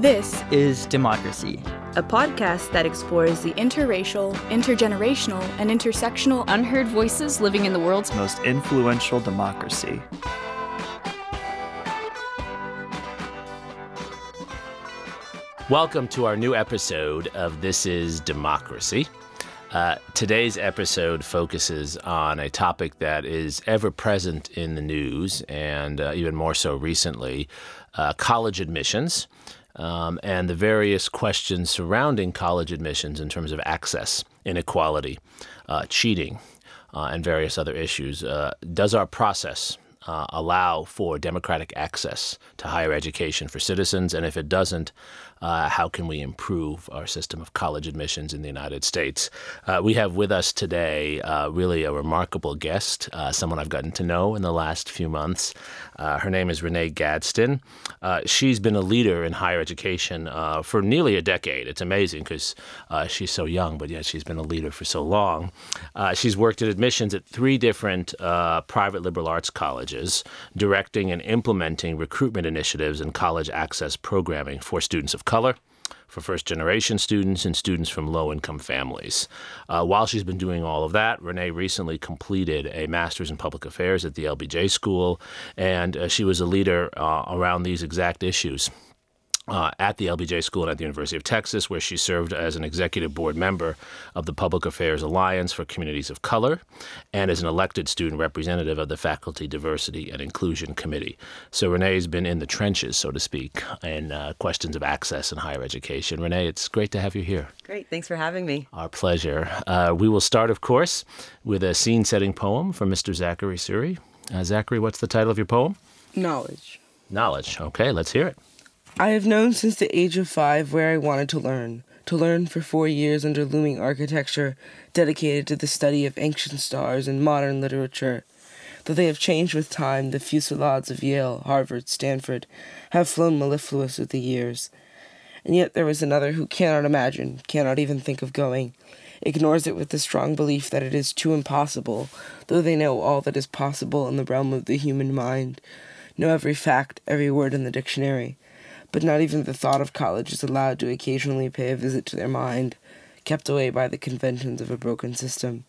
This is Democracy, a podcast that explores the interracial, intergenerational, and intersectional unheard voices living in the world's most influential democracy. Welcome to our new episode of This is Democracy. Uh, today's episode focuses on a topic that is ever present in the news and uh, even more so recently uh, college admissions um, and the various questions surrounding college admissions in terms of access, inequality, uh, cheating, uh, and various other issues. Uh, does our process uh, allow for democratic access to higher education for citizens? And if it doesn't, uh, how can we improve our system of college admissions in the United States? Uh, we have with us today really a remarkable guest, someone I've gotten to know in the last few months. Uh, her name is Renee Gadsden. Uh, she's been a leader in higher education uh, for nearly a decade. It's amazing because uh, she's so young, but yet she's been a leader for so long. she's worked at admissions at three different private liberal arts colleges, directing and implementing recruitment initiatives and college access programming for students of color for first generation students and students from low income families. Uh, while she's been doing all of that, Renee recently completed a master's in public affairs at the LBJ School, and uh, she was a leader uh, around these exact issues uh, at the LBJ School and at the University of Texas, where she served as an executive board member of the Public Affairs Alliance for Communities of Color and as an elected student representative of the Faculty Diversity and Inclusion Committee. So Renee's been in the trenches, so to speak, in uh, questions of access in higher education. Renee, it's great to have you here. Great. Thanks for having me. Our pleasure. Uh, we will start, of course, with a scene setting poem from Mr. Zachary Suri. Uh, Zachary, what's the title of your poem? Knowledge. Knowledge. Okay, let's hear it. I have known since the age of five where I wanted to learn, to learn for four years under looming architecture dedicated to the study of ancient stars and modern literature. Though they have changed with time, the fusillades of Yale, Harvard, Stanford have flown mellifluous with the years. And yet there is another who cannot imagine, cannot even think of going, ignores it with the strong belief that it is too impossible, though they know all that is possible in the realm of the human mind, know every fact, every word in the dictionary but not even the thought of college is allowed to occasionally pay a visit to their mind, kept away by the conventions of a broken system.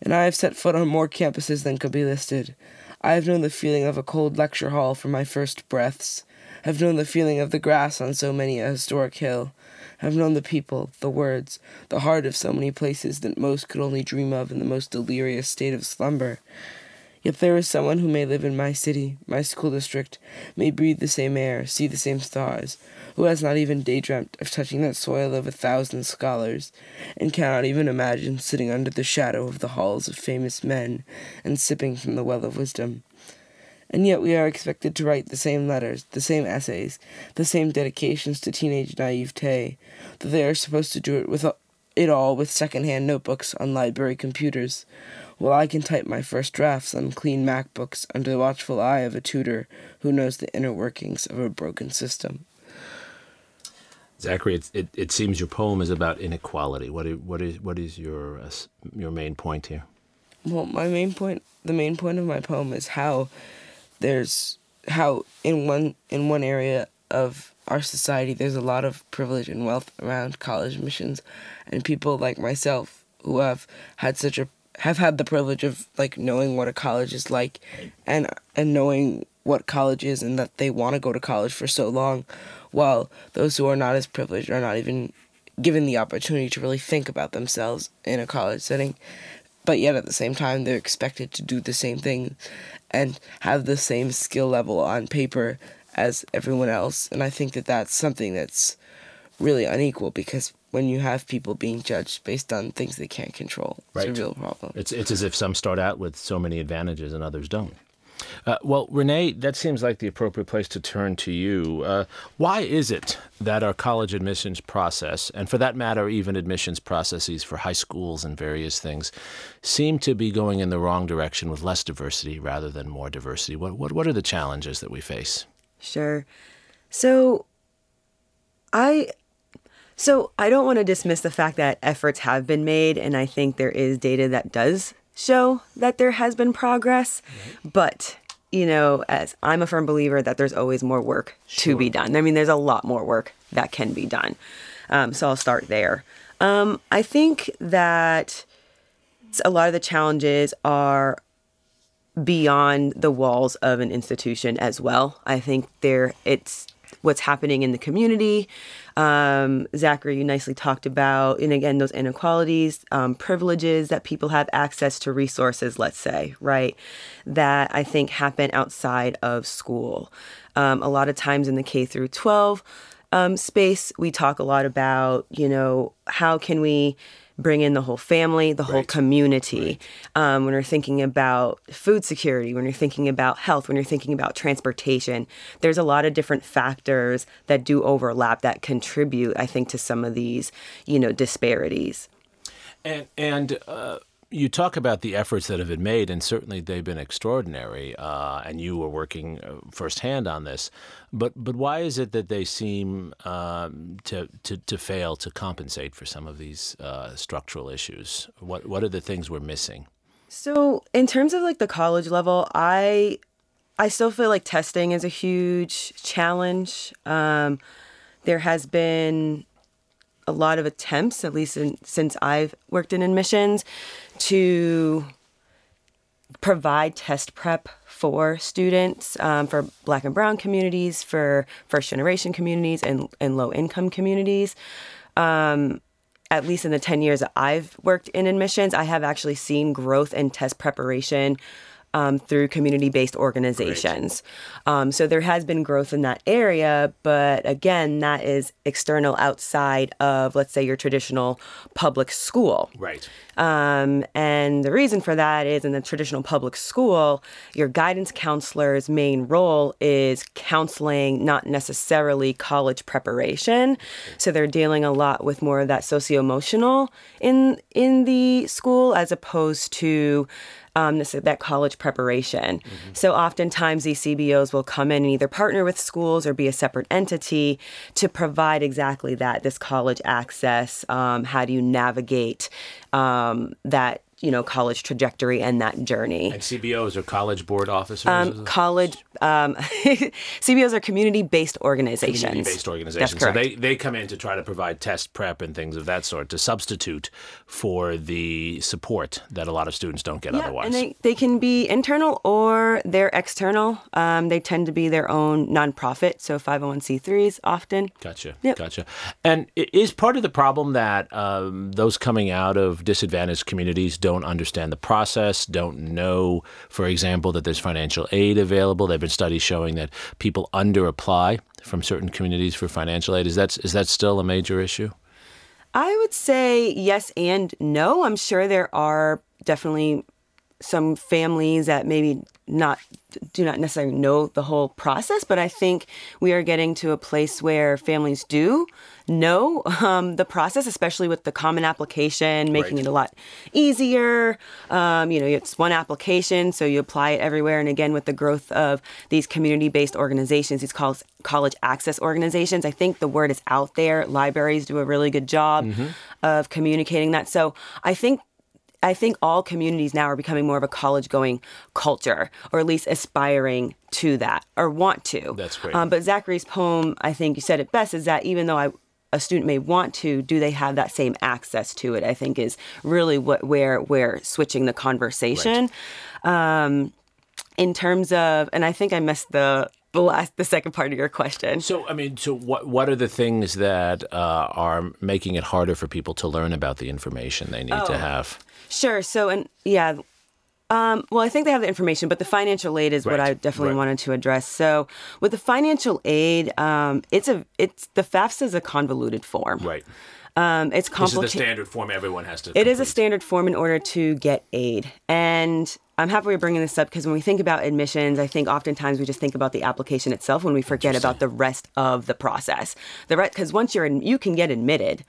And I have set foot on more campuses than could be listed. I have known the feeling of a cold lecture hall from my first breaths, have known the feeling of the grass on so many a historic hill, have known the people, the words, the heart of so many places that most could only dream of in the most delirious state of slumber, Yet there is someone who may live in my city, my school district, may breathe the same air, see the same stars, who has not even daydreamt of touching that soil of a thousand scholars, and cannot even imagine sitting under the shadow of the halls of famous men and sipping from the well of wisdom. And yet we are expected to write the same letters, the same essays, the same dedications to teenage naivete, though they are supposed to do it with it all with second-hand notebooks on library computers while I can type my first drafts on clean MacBooks under the watchful eye of a tutor who knows the inner workings of a broken system. Zachary, it, it, it seems your poem is about inequality. What is, what is, what is your, uh, your main point here? Well, my main point, the main point of my poem is how there's how in one in one area of our society there's a lot of privilege and wealth around college admissions and people like myself who have had such a have had the privilege of like knowing what a college is like and and knowing what college is and that they want to go to college for so long while those who are not as privileged are not even given the opportunity to really think about themselves in a college setting. But yet at the same time they're expected to do the same thing and have the same skill level on paper as everyone else. And i think that that's something that's really unequal because when you have people being judged based on things they can't control. It's a real problem. It's, it's as if some start out with so many advantages and others don't. Uh, well, Renee, that seems like the appropriate place to turn to you. Uh, why is it that our college admissions process, and for that matter, even admissions processes for high schools and various things, seem to be going in the wrong direction with less diversity rather than more diversity? What, what, what are the challenges that we face? Sure. So, I so I don't want to dismiss the fact that efforts have been made, and I think there is data that does show that there has been progress. Right. But you know, as I'm a firm believer that there's always more work to be done. I mean, there's a lot more work that can be done. Um, so I'll start there. Um, I think that a lot of the challenges are beyond the walls of an institution as well. I think there it's what's happening in the community. Um, Zachary, you nicely talked about, and again, those inequalities, um, privileges that people have access to resources, let's say, right, that I think happen outside of school. Um, a lot of times in the K through 12 um, space, we talk a lot about, you know, how can we bring in the whole family, the whole Right. community. Um, when you're thinking about food security, when you're thinking about health, when you're thinking about transportation, there's a lot of different factors that do overlap that contribute, I think, to some of these, you know, disparities. And and uh, you talk about the efforts that have been made, and certainly they've been extraordinary. Uh, and you were working uh, firsthand on this, but but why is it that they seem um, to, to to fail to compensate for some of these uh, structural issues? What what are the things we're missing? So, in terms of like the college level, I I still feel like testing is a huge challenge. Um, there has been a lot of attempts, at least in, since I've worked in admissions, to provide test prep for students, um, for Black and Brown communities, for first generation communities, and and low income communities. Um, at least in the 10 years that I've worked in admissions, I have actually seen growth in test preparation um, through community based organizations. Um, so there has been growth in that area, but again, that is external outside of, let's say, your traditional public school. Right. Um, and the reason for that is in the traditional public school, your guidance counselor's main role is counseling, not necessarily college preparation. So they're dealing a lot with more of that socio emotional in in the school as opposed to um, this, that college preparation. So oftentimes these CBOs will come in and either partner with schools or be a separate entity to provide exactly that this college access. Um, how do you navigate um, that you know college trajectory and that journey? And CBOs are college board officers. Um, college um, CBOs are community-based organizations. community-based organizations. That's so they, they come in to try to provide test prep and things of that sort to substitute for the support that a lot of students don't get Yeah, otherwise. and they, they can be internal or they're external. Um, they tend to be their own nonprofit, so 501c3s often. Gotcha. Yep. Gotcha. And is part of the problem that um, those coming out of disadvantaged communities don't understand the process, don't know, for example, that there's financial aid available? There have been studies showing that people under apply from certain communities for financial aid. Is that is that still a major issue? I would say yes and no. I'm sure there are definitely some families that maybe not do not necessarily know the whole process, but I think we are getting to a place where families do know um, the process, especially with the common application, making Right. it a lot easier. Um, you know, it's one application, so you apply it everywhere. And again, with the growth of these community-based organizations, these call- college access organizations, I think the word is out there. Libraries do a really good job of communicating that. So I think I think all communities now are becoming more of a college going culture, or at least aspiring to that or want to. That's great. Um, but Zachary's poem, I think you said it best, is that even though I, a student may want to, do they have that same access to it? I think is really what where we're switching the conversation. Um, in terms of, and I think I missed the the last the second part of your question. So, I mean, so what what are the things that uh, are making it harder for people to learn about the information they need Oh. to have? Sure. So, and yeah. Um, well, I think they have the information, but the financial aid is what I definitely right. wanted to address. So, with the financial aid, um, it's a it's the FAFSA is a convoluted form. Right. Um, it's complicated. This is the standard form everyone has to. It is a standard form in order to get aid. And I'm happy we're bringing this up because when we think about admissions, I think oftentimes we just think about the application itself when we forget about the rest of the process. The because once you're in, you can get admitted.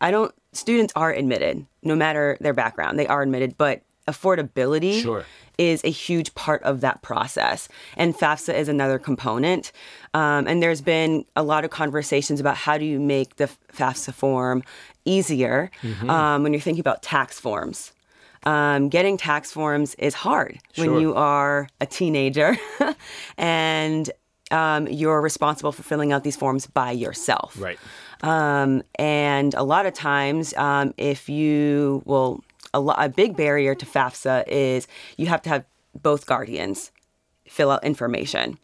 I don't. Students are admitted, no matter their background. They are admitted, but affordability Sure. is a huge part of that process. And FAFSA is another component. Um, and there's been a lot of conversations about how do you make the FAFSA form easier um, when you're thinking about tax forms. um, getting tax forms is hard when you are a teenager and um, you're responsible for filling out these forms by yourself. Right. Um, and a lot of times, um, if you will, a, lo- a big barrier to FAFSA is you have to have both guardians fill out information.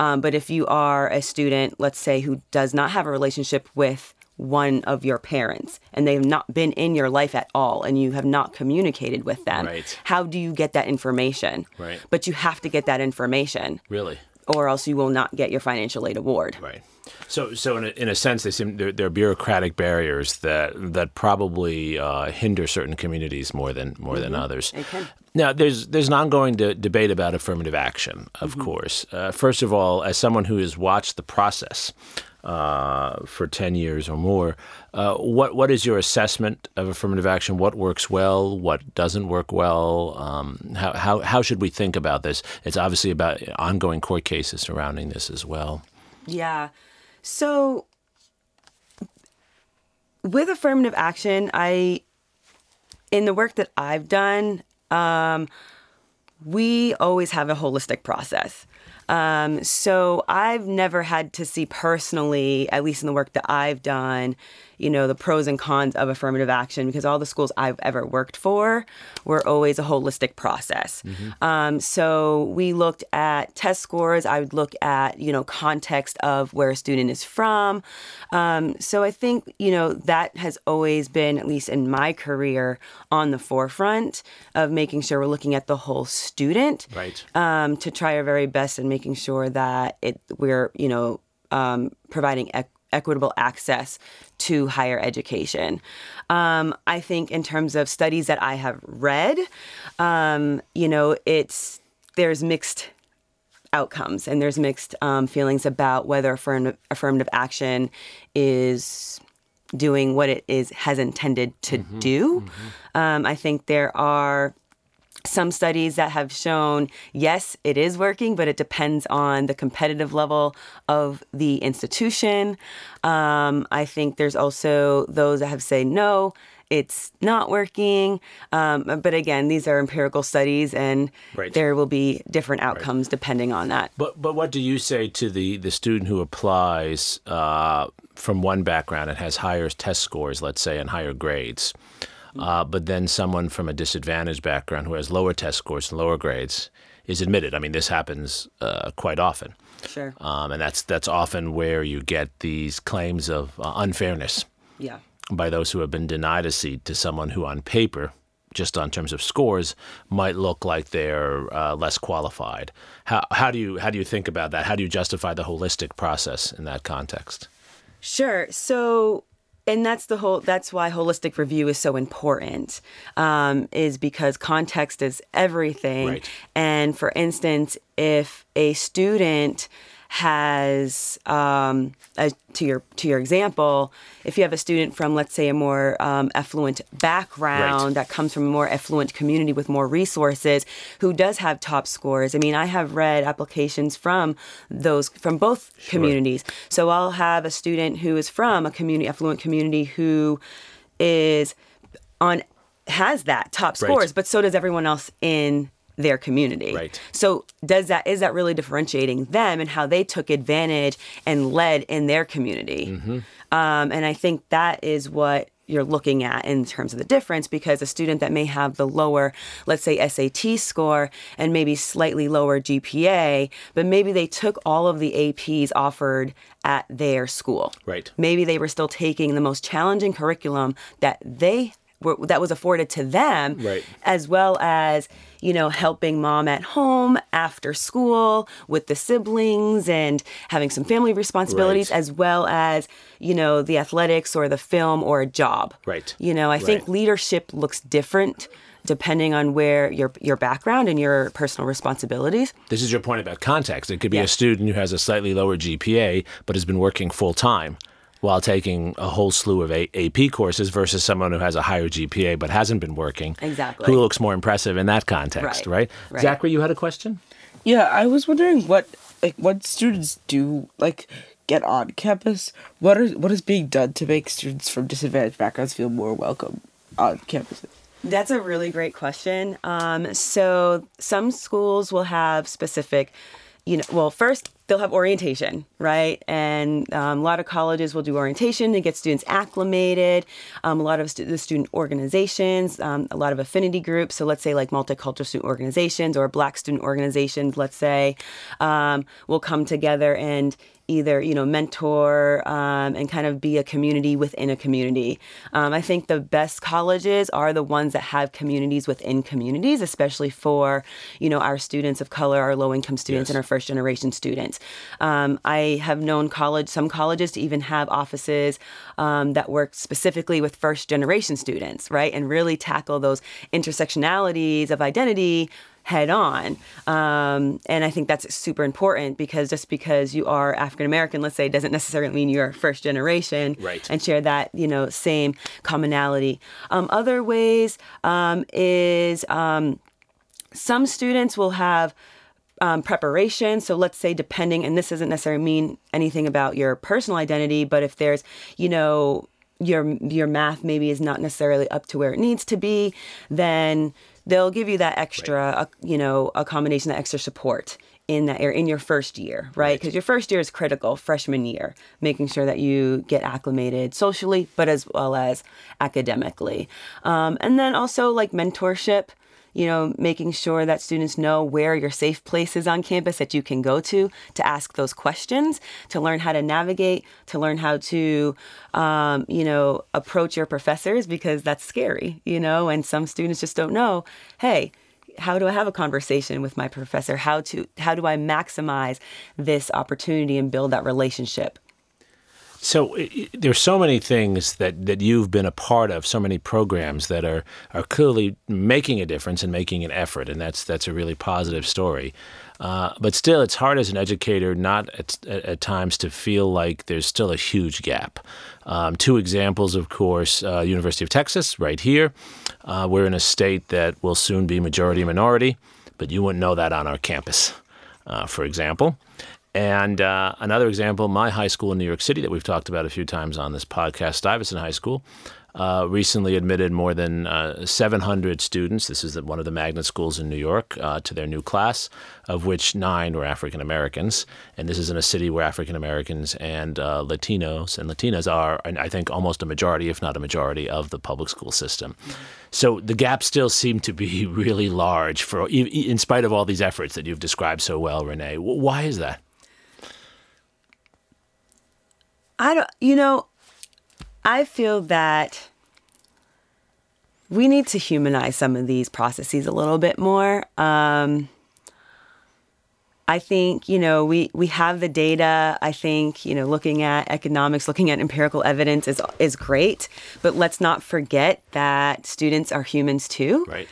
Um, but if you are a student, let's say, who does not have a relationship with one of your parents and they have not been in your life at all and you have not communicated with them, Right. how do you get that information? Right. But you have to get that information Really. or else you will not get your financial aid award. Right. So, so in a, in a sense, they seem there, there are bureaucratic barriers that that probably uh, hinder certain communities more than more than others. Can. Now, there's there's an ongoing de- debate about affirmative action, of course. Uh, first of all, as someone who has watched the process uh, for ten years or more, uh, what what is your assessment of affirmative action? What works well? What doesn't work well? Um, how, how how should we think about this? It's obviously about ongoing court cases surrounding this as well. Yeah. So with affirmative action, I in the work that I've done, um, we always have a holistic process. Um, so I've never had to see personally, at least in the work that I've done, you know, the pros and cons of affirmative action because all the schools I've ever worked for were always a holistic process. Um, so we looked at test scores. I would look at, you know, context of where a student is from. Um, so I think, you know, that has always been, at least in my career, on the forefront of making sure we're looking at the whole student Right. um, to try our very best in making sure that it we're you know um, providing ec- equitable access to higher education. Um, I think in terms of studies that I have read, um, you know, it's there's mixed outcomes and there's mixed um, feelings about whether affirmative, affirmative action is doing what it is has intended to do. Um, I think there are some studies that have shown yes, it is working, but it depends on the competitive level of the institution. Um, I think there's also those that have said no, it's not working. Um, but again, these are empirical studies, and Right. there will be different outcomes depending on that. But but what do you say to the the student who applies uh, from one background and has higher test scores, let's say, and higher grades, uh, but then someone from a disadvantaged background who has lower test scores and lower grades is admitted? I mean, this happens uh, quite often, Sure. um, and that's that's often where you get these claims of uh, unfairness Yeah. by those who have been denied a seat to someone who, on paper, just on terms of scores, might look like they're uh, less qualified. How, how do you how do you think about that? How do you justify the holistic process in that context? Sure. So, and that's the whole. That's why holistic review is so important. Um, is because context is everything. Right. And for instance, if a student has um, a, to your to your example, if you have a student from let's say a more um, affluent background Right. that comes from a more affluent community with more resources, who does have top scores. I mean, I have read applications from those from both communities. So I'll have a student who is from a community affluent community who is on has that top Right. scores, but so does everyone else in their community. Right. So does that is that really differentiating them and how they took advantage and led in their community? Mm-hmm. Um, and I think that is what you're looking at in terms of the difference because a student that may have the lower, let's say SAT score and maybe slightly lower GPA, but maybe they took all of the APs offered at their school. Right. Maybe they were still taking the most challenging curriculum that they were that was afforded to them Right. as well as you know helping mom at home after school with the siblings and having some family responsibilities Right. as well as you know the athletics or the film or a job Right. you know i think leadership looks different depending on where your your background and your personal responsibilities This is your point about context. It could be a student who has a slightly lower GPA but has been working full time while taking a whole slew of a- AP courses versus someone who has a higher GPA but hasn't been working. Exactly. Who looks more impressive in that context, Right. right? Right. Zachary, you had a question? Yeah, I was wondering what like what students do like get on campus. What are what is being done to make students from disadvantaged backgrounds feel more welcome on campuses? That's a really great question. Um, so some schools will have specific, you know, well, first they'll have orientation, right? And um, a lot of colleges will do orientation to get students acclimated. Um, a lot of stu- the student organizations, um, a lot of affinity groups. So let's say like multicultural student organizations or Black student organizations, let's say, um, will come together and either you know mentor um, and kind of be a community within a community. Um, I think the best colleges are the ones that have communities within communities, especially for you know our students of color, our low income students, Yes. and our first generation students. Um, I have known college some colleges to even have offices um, that work specifically with first generation students, right, and really tackle those intersectionalities of identity head on. Um, and I think that's super important because just because you are African American, let's say, doesn't necessarily mean you're first generation Right. and share that, you know, same commonality. Um, other ways um, is um, some students will have um, preparation. So let's say, depending, and this doesn't necessarily mean anything about your personal identity, but if there's, you know, your your math maybe is not necessarily up to where it needs to be, then they'll give you that extra, uh, you know, a combination of extra support in that area in your first year, right? Because your first year is critical, freshman year, making sure that you get acclimated socially, but as well as academically, um, and then also like mentorship you know, making sure that students know where your safe place is on campus that you can go to to ask those questions, to learn how to navigate, to learn how to, um, you know, approach your professors because that's scary, you know, and some students just don't know, hey, how do I have a conversation with my professor? How to how do I maximize this opportunity and build that relationship? So there's so many things that, that you've been a part of, so many programs that are, are clearly making a difference and making an effort, and that's that's a really positive story. Uh, but still, it's hard as an educator not at, at, at times to feel like there's still a huge gap. Um, two examples, of course, uh, University of Texas, right here. Uh, we're in a state that will soon be majority minority, but you wouldn't know that on our campus, uh, for example. And uh, another example, my high school in New York City that we've talked about a few times on this podcast, Stuyvesant High School, uh, recently admitted more than uh, 700 students. This is one of the magnet schools in New York uh, to their new class, of which nine were African Americans. And this is in a city where African Americans and uh, Latinos and Latinas are, I think, almost a majority, if not a majority, of the public school system. So the gaps still seem to be really large, for in spite of all these efforts that you've described so well, Renee. Why is that? I don't, you know, I feel that we need to humanize some of these processes a little bit more. Um, I think, you know, we, we have the data. I think, you know, looking at economics, looking at empirical evidence is, is great, but let's not forget that students are humans too. Right.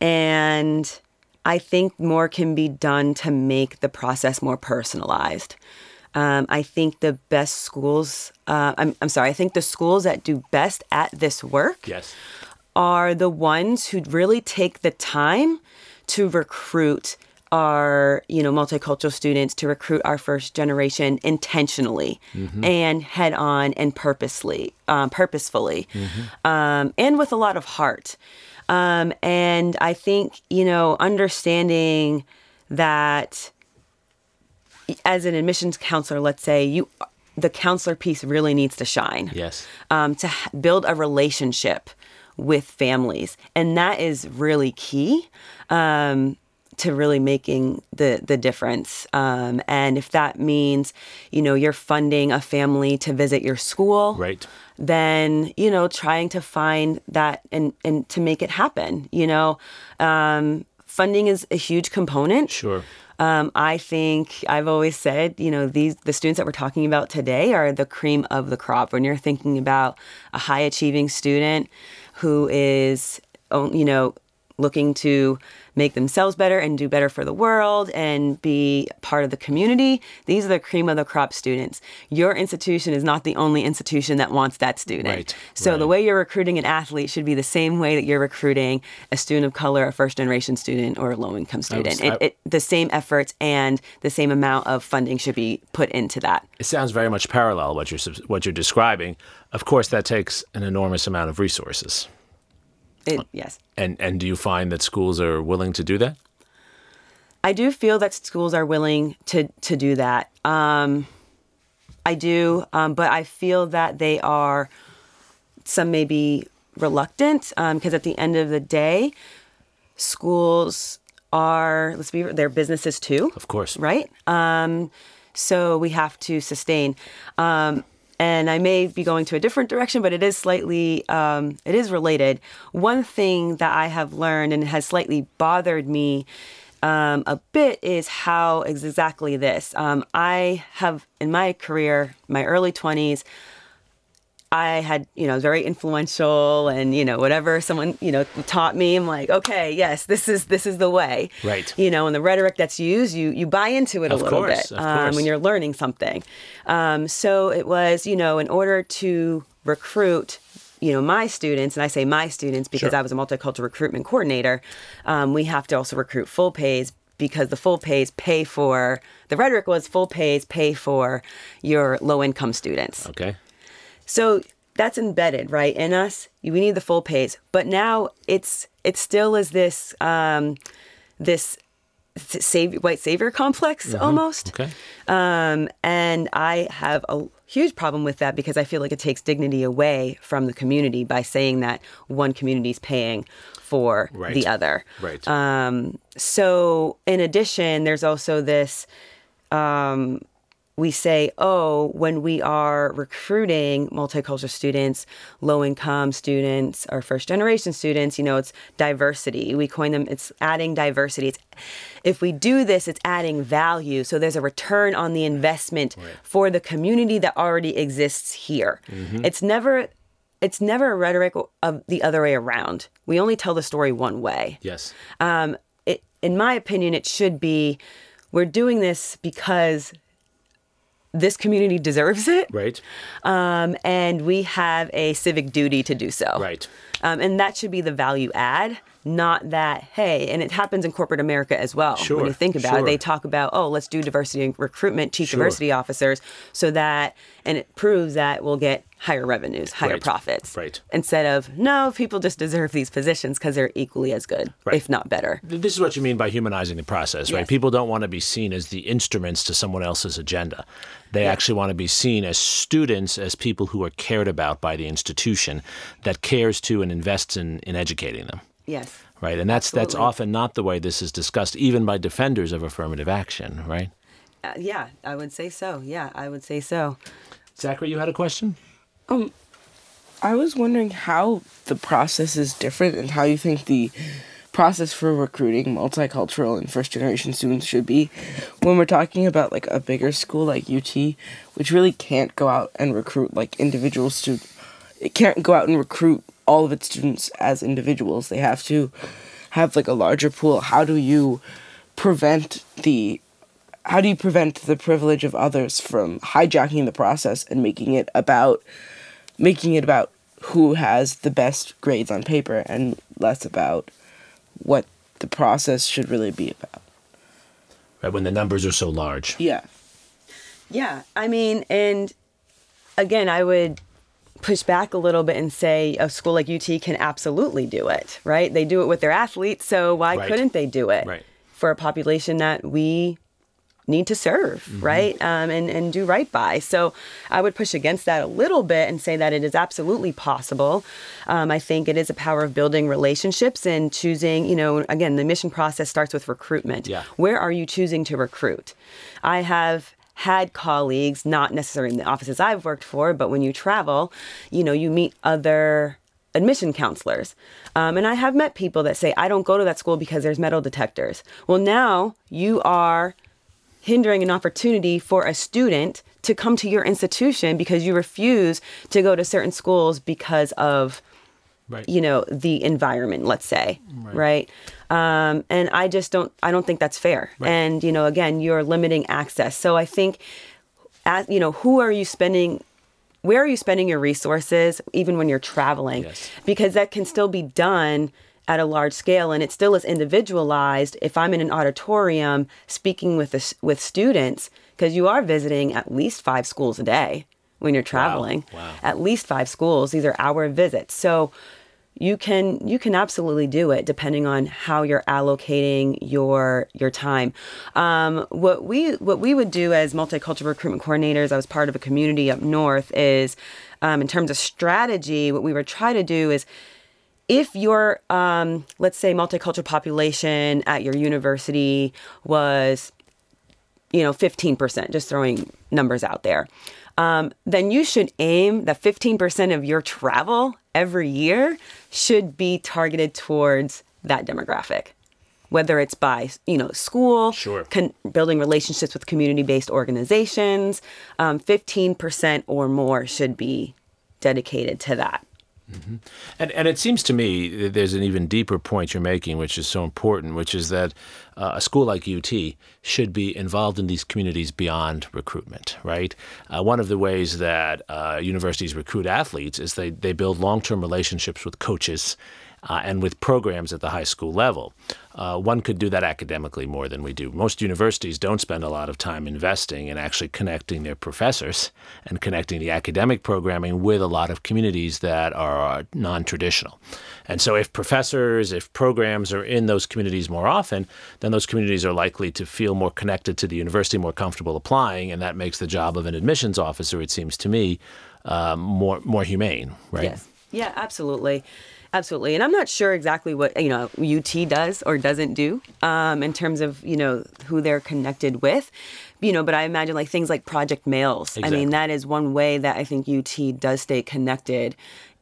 And I think more can be done to make the process more personalized. Um, I think the best schools, uh, I'm, I'm sorry, I think the schools that do best at this work Yes. are the ones who really take the time to recruit our you know multicultural students to recruit our first generation intentionally and head on and purposely um, purposefully um, and with a lot of heart. Um, and i think you know understanding that as an admissions counselor let's say you the counselor piece really needs to shine Yes. um, to h- build a relationship with families, and that is really key um, to really making the the difference. Um, and if that means, you know, you're funding a family to visit your school, Right. then you know, trying to find that and and to make it happen. You know, um, funding is a huge component. Sure. Um, I think I've always said, you know, these the students that we're talking about today are the cream of the crop. When you're thinking about a high achieving student who is, oh, you know, looking to make themselves better and do better for the world and be part of the community, these are the cream of the crop students. Your institution is not the only institution that wants that student. Right, So the way you're recruiting an athlete should be the same way that you're recruiting a student of color, a first generation student, or a low income student. I- It, it, the same efforts and the same amount of funding should be put into that. It sounds very much parallel what you're what you're describing. Of course, that takes an enormous amount of resources. It, yes. And and do you find that schools are willing to do that? I do feel that schools are willing to to do that. Um, I do, um, but I feel that they are some may be reluctant because at the end of the day, schools are let's be they're businesses too, Of course. right? Um, so we have to sustain. Um, and I may be going to a different direction, but it is slightly, um, it is related. One thing that I have learned and has slightly bothered me um, a bit is how exactly this. Um, I have in my career, my early twenties, I had, you know, very influential and, you know, whatever someone, you know, taught me, I'm like, okay, yes, this is this is the way. Right. You know, and the rhetoric that's used, you you buy into it a Of little course, bit um, when you're learning something. Um, so it was, you know, in order to recruit, you know, my students, and I say my students because Sure. I was a multicultural recruitment coordinator, um, we have to also recruit full pays because the full pays pay for the rhetoric was full pays pay for your low income students. Okay. So that's embedded right in us. We need the full pays, but now it's it still is this um, this white savior complex almost. Okay. Um, and I have a huge problem with that because I feel like it takes dignity away from the community by saying that one community is paying for Right. the other. Right. Um, so, in addition, there's also this um, we say, oh, when we are recruiting multicultural students, low income students, or first generation students, you know, it's diversity. We coin them, it's adding diversity. It's, if we do this, it's adding value. So there's a return on the investment for the community that already exists here. It's never. It's never a rhetoric of the other way around. We only tell the story one way Yes. um, it, in my opinion, it should be we're doing this because this community deserves it, Right. um, and we have a civic duty to do so. Right. Um, and that should be the value add, not that, hey, and it happens in corporate America as well. Sure, When you think about sure. it, they talk about, oh, let's do diversity and recruitment, chief Sure. diversity officers, so that, and it proves that we'll get higher revenues, higher Right, profits. right. Instead of, no, people just deserve these positions because they're equally as good, Right. if not better. This is what you mean by humanizing the process, right? People don't want to be seen as the instruments to someone else's agenda. They actually want to be seen as students, as people who are cared about by the institution that cares to and invests in, in educating them. Yes. Right. And that's that's often not the way this is discussed, even by defenders of affirmative action, right? Uh, yeah, I would say so. Yeah, I would say so. Zachary, you had a question? Um, I was wondering how the process is different and how you think the process for recruiting multicultural and first generation students should be when we're talking about like a bigger school like UT, which really can't go out and recruit like individual students. It can't go out and recruit all of its students as individuals. They have to have like a larger pool. How do you prevent the how do you prevent the privilege of others from hijacking the process and making it about making it about who has the best grades on paper and less about what the process should really be about. Right, when the numbers are so large. Yeah. Yeah, I mean, and again, I would push back a little bit and say a school like UT can absolutely do it, right? They do it with their athletes, so why Right. couldn't they do it Right. for a population that we need to serve, Mm-hmm. right? Um, and, and do right by. So I would push against that a little bit and say that it is absolutely possible. Um, I think it is a power of building relationships and choosing, you know, again, the mission process starts with recruitment. Yeah. Where are you choosing to recruit? I have had colleagues, not necessarily in the offices I've worked for, but when you travel, you know, you meet other admission counselors. Um, and I have met people that say, I don't go to that school because there's metal detectors. Well, now you are hindering an opportunity for a student to come to your institution because you refuse to go to certain schools because of Right. you know the environment let's say right, Um, and i just don't i don't think that's fair. And you know again you're limiting access. So i think as you know who are you spending where are you spending your resources even when you're traveling? Yes. because that can still be done at a large scale and it still is individualized. If i'm in an auditorium speaking with s- with students because you are visiting at least five schools a day when you're traveling. Wow. at least five schools these are hour visits. So you can you can absolutely do it depending on how you're allocating your your time. Um, what we what we would do as multicultural recruitment coordinators, I was part of a community up north, is um, in terms of strategy, what we would try to do is if your um, let's say multicultural population at your university was you know 15% just throwing numbers out there um, then you should aim that 15% of your travel every year should be targeted towards that demographic whether it's by you know school Sure. con- building relationships with community-based organizations um, 15% or more should be dedicated to that And, and it seems to me that there's an even deeper point you're making, which is so important, which is that uh, a school like UT should be involved in these communities beyond recruitment, right? Uh, one of the ways that uh, universities recruit athletes is they, they build long term relationships with coaches uh, and with programs at the high school level. Uh, one could do that academically more than we do. Most universities don't spend a lot of time investing in actually connecting their professors and connecting the academic programming with a lot of communities that are non traditional. And so, if professors, if programs are in those communities more often, then those communities are likely to feel more connected to the university, more comfortable applying, and that makes the job of an admissions officer, it seems to me, uh, more more humane, right? Yes. Yeah, absolutely. Absolutely. And I'm not sure exactly what, you know, UT does or doesn't do um, in terms of, you know, who they're connected with. You know, but I imagine like things like Project MALES. I mean, that is one way that I think UT does stay connected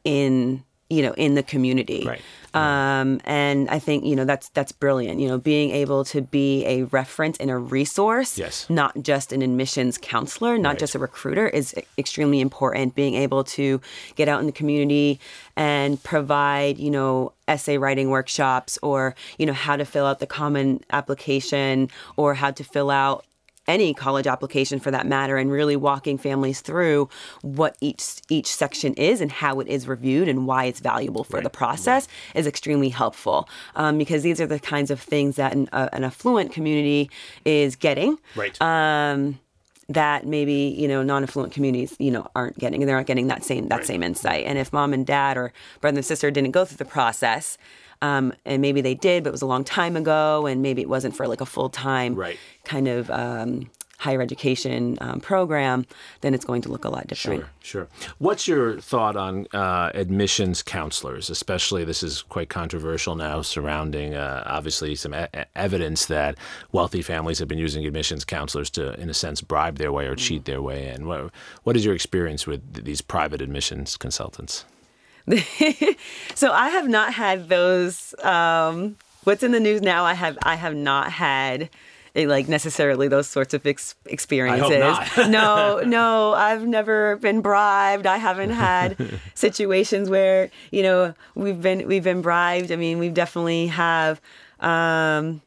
in, you know, in the community. Right. Um, and I think, you know, that's that's brilliant. You know, being able to be a reference and a resource, Yes. not just an admissions counselor, not Right. just a recruiter, is extremely important. Being able to get out in the community and provide, you know, essay writing workshops or, you know, how to fill out the common application or how to fill out any college application for that matter and really walking families through what each each section is and how it is reviewed and why it's valuable for the process is extremely helpful um, because these are the kinds of things that an, uh, an affluent community is getting Right. um, that maybe you know non-affluent communities you know aren't getting and they're not getting that same that Right. same insight and if mom and dad or brother and sister didn't go through the process um, and maybe they did but it was a long time ago and maybe it wasn't for like a full-time Right. kind of um, higher education um, program then it's going to look a lot different Sure, sure. What's your thought on uh, admissions counselors, especially this is quite controversial now surrounding uh, obviously some e- evidence that wealthy families have been using admissions counselors to, in a sense, bribe their way or cheat their way in. What, what is your experience with th- these private admissions consultants? so I have not had those. Um, what's in the news now? I have I have not had. eh, like necessarily those sorts of ex- experiences. no, no, I've never been bribed. I haven't had situations where you know we've been we've been bribed. I mean, we definitely have um,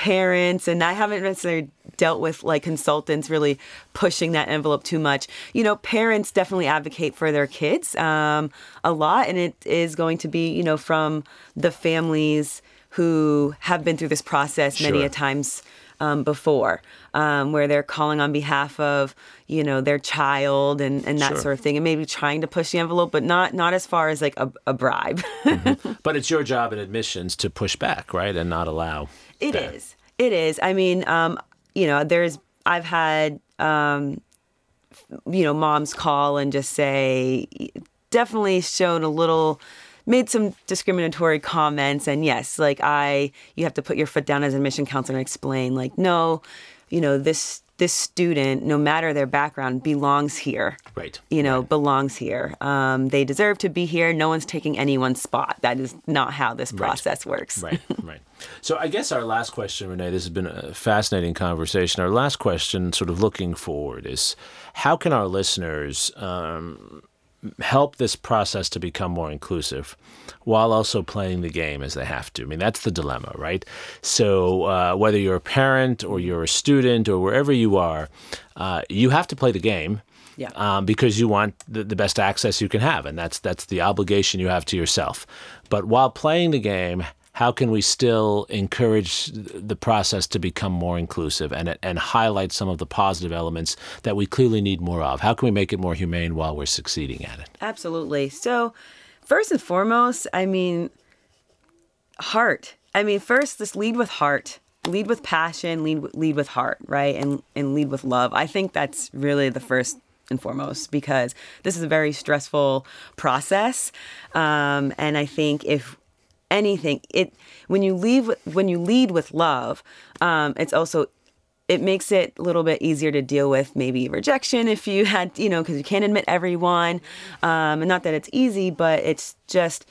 parents, and I haven't necessarily dealt with like consultants really pushing that envelope too much. You know, parents definitely advocate for their kids um, a lot, and it is going to be you know from the families who have been through this process many Sure. a times um, before, um, where they're calling on behalf of you know their child and, and that Sure. sort of thing, and maybe trying to push the envelope, but not not as far as like a, a bribe. But it's your job in admissions to push back, right, and not allow. It that. is. It is. I mean, um, you know, there's. I've had, um, you know, moms call and just say, definitely shown a little, made some discriminatory comments, and yes, like I, you have to put your foot down as an admission counselor and explain, like, no, you know, this this student, no matter their background, belongs here Right. you know, belongs here. Um, they deserve to be here. No one's taking anyone's spot. That is not how this process works. Right, right. So I guess our last question, Renee, this has been a fascinating conversation. Our last question, sort of looking forward, is how can our listeners um, help this process to become more inclusive while also playing the game as they have to? I mean, that's the dilemma, right? So uh, whether you're a parent or you're a student or wherever you are, uh, you have to play the game Yeah. um, because you want the, the best access you can have, and that's that's the obligation you have to yourself. But while playing the game, how can we still encourage the process to become more inclusive and and highlight some of the positive elements that we clearly need more of? How can we make it more humane while we're succeeding at it? Absolutely. So, first and foremost, I mean, heart. I mean, first, just lead with heart, lead with passion, lead lead with heart, right, and and lead with love. I think that's really the first and foremost because this is a very stressful process, um, and I think if anything, it when you leave when you lead with love, um, it's also it makes it a little bit easier to deal with maybe rejection if you had you know because you can't admit everyone. Um, and not that it's easy but it's just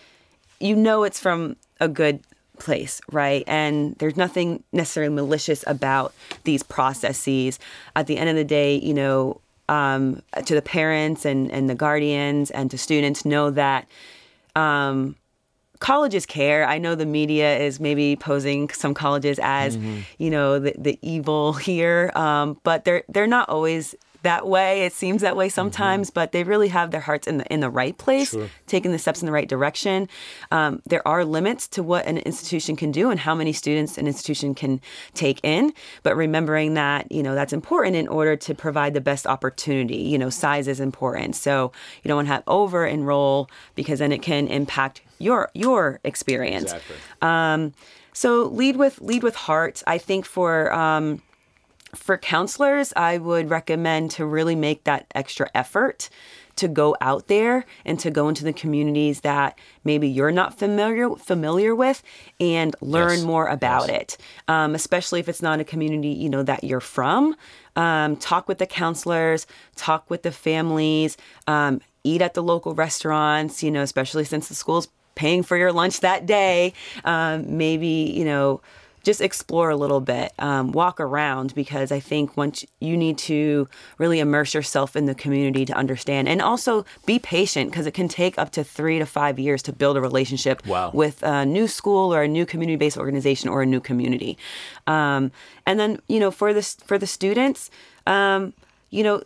you know it's from a good place right? And there's nothing necessarily malicious about these processes. At the end of the day you know um, to the parents and, and the guardians and to students know that um, colleges care. I know the media is maybe posing some colleges as, mm-hmm. you know, the, the evil here, um, but they're they're not always that way. It seems that way mm-hmm. sometimes, mm-hmm. but they really have their hearts in the in the right place, sure. taking the steps in the right direction. Um, there are limits to what an institution can do and how many students an institution can take in, but remembering that you know that's important in order to provide the best opportunity. You know, size is important, so you don't want to have over enroll because then it can impact your your experience. Exactly. Um, so lead with lead with heart. I think for um, for counselors, I would recommend to really make that extra effort to go out there and to go into the communities that maybe you're not familiar familiar with and learn yes. more about yes. it. Um, especially if it's not a community you know that you're from. Um, talk with the counselors, talk with the families, um, eat at the local restaurants. You know, especially since the school's paying for your lunch that day. Um, maybe you know just explore a little bit, um, walk around, because I think once you need to really immerse yourself in the community to understand, and also be patient because it can take up to three to five years to build a relationship wow. with a new school or a new community-based organization or a new community. Um, and then you know for the for the students, um, you know,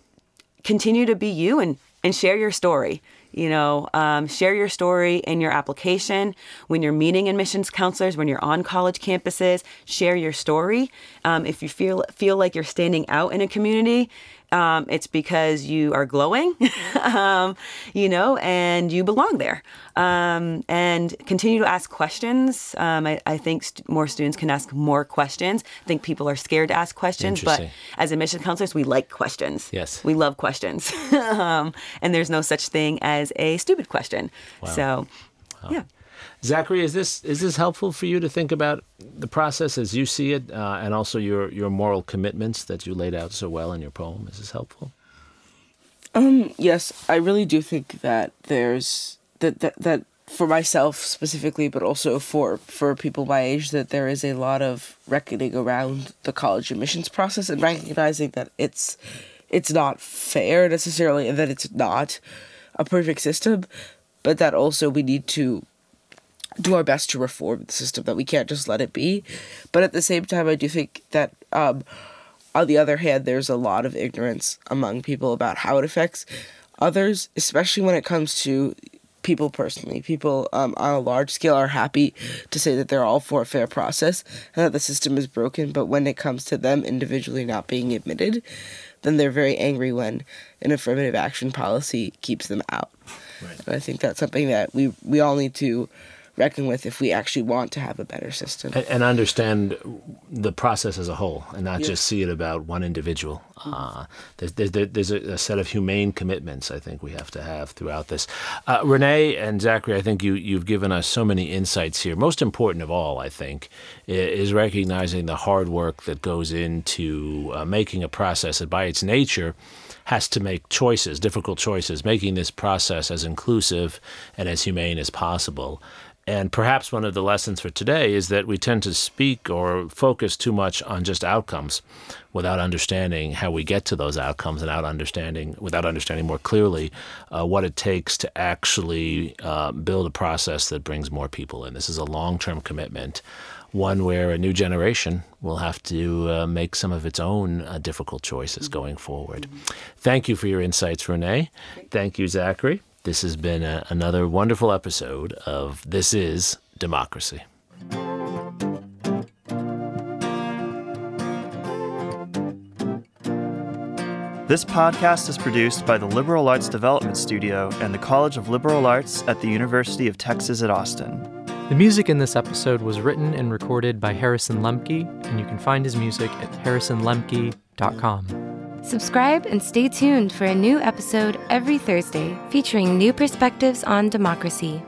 continue to be you and and share your story you know um, share your story in your application. When you're meeting admissions counselors when you're on college campuses share your story. Um, if you feel feel like you're standing out in a community um, it's because you are glowing, um, you know, and you belong there. Um, and continue to ask questions. Um, I, I, think st- more students can ask more questions. I think people are scared to ask questions, but as admission counselors, we like questions. Yes. We love questions. Um, and there's no such thing as a stupid question. Wow. So, wow. yeah. Zachary, is this is this helpful for you to think about the process as you see it, uh, and also your your moral commitments that you laid out so well in your poem? Is this helpful? Um, yes, I really do think that there's that that that for myself specifically, but also for for people my age, that there is a lot of reckoning around the college admissions process and recognizing that it's it's not fair necessarily, and that it's not a perfect system, but that also we need to do our best to reform the system, that we can't just let it be. But at the same time, I do think that, um, on the other hand, there's a lot of ignorance among people about how it affects others, especially when it comes to people personally. People um, on a large scale are happy to say that they're all for a fair process and that the system is broken, but when it comes to them individually not being admitted, then they're very angry when an affirmative action policy keeps them out. Right. And I think that's something that we we all need to reckon with if we actually want to have a better system. And, and understand the process as a whole and not just see it about one individual. Mm-hmm. Uh, there's, there's, there's a, a, set of humane commitments I think we have to have throughout this. Uh, Renee and Zachary, I think you, you've given us so many insights here. Most important of all, I think, is recognizing the hard work that goes into uh, making a process that by its nature has to make choices, difficult choices, making this process as inclusive and as humane as possible. And perhaps one of the lessons for today is that we tend to speak or focus too much on just outcomes without understanding how we get to those outcomes and without understanding, without understanding more clearly uh, what it takes to actually uh, build a process that brings more people in. This is a long term commitment, one where a new generation will have to uh, make some of its own uh, difficult choices going forward. Thank you for your insights, Renee. Thank you, Zachary. This has been a, another wonderful episode of This is Democracy. This podcast is produced by the Liberal Arts Development Studio and the College of Liberal Arts at the University of Texas at Austin. The music in this episode was written and recorded by Harrison Lemke, and you can find his music at harrisonlemke.com. Subscribe and stay tuned for a new episode every Thursday featuring new perspectives on democracy.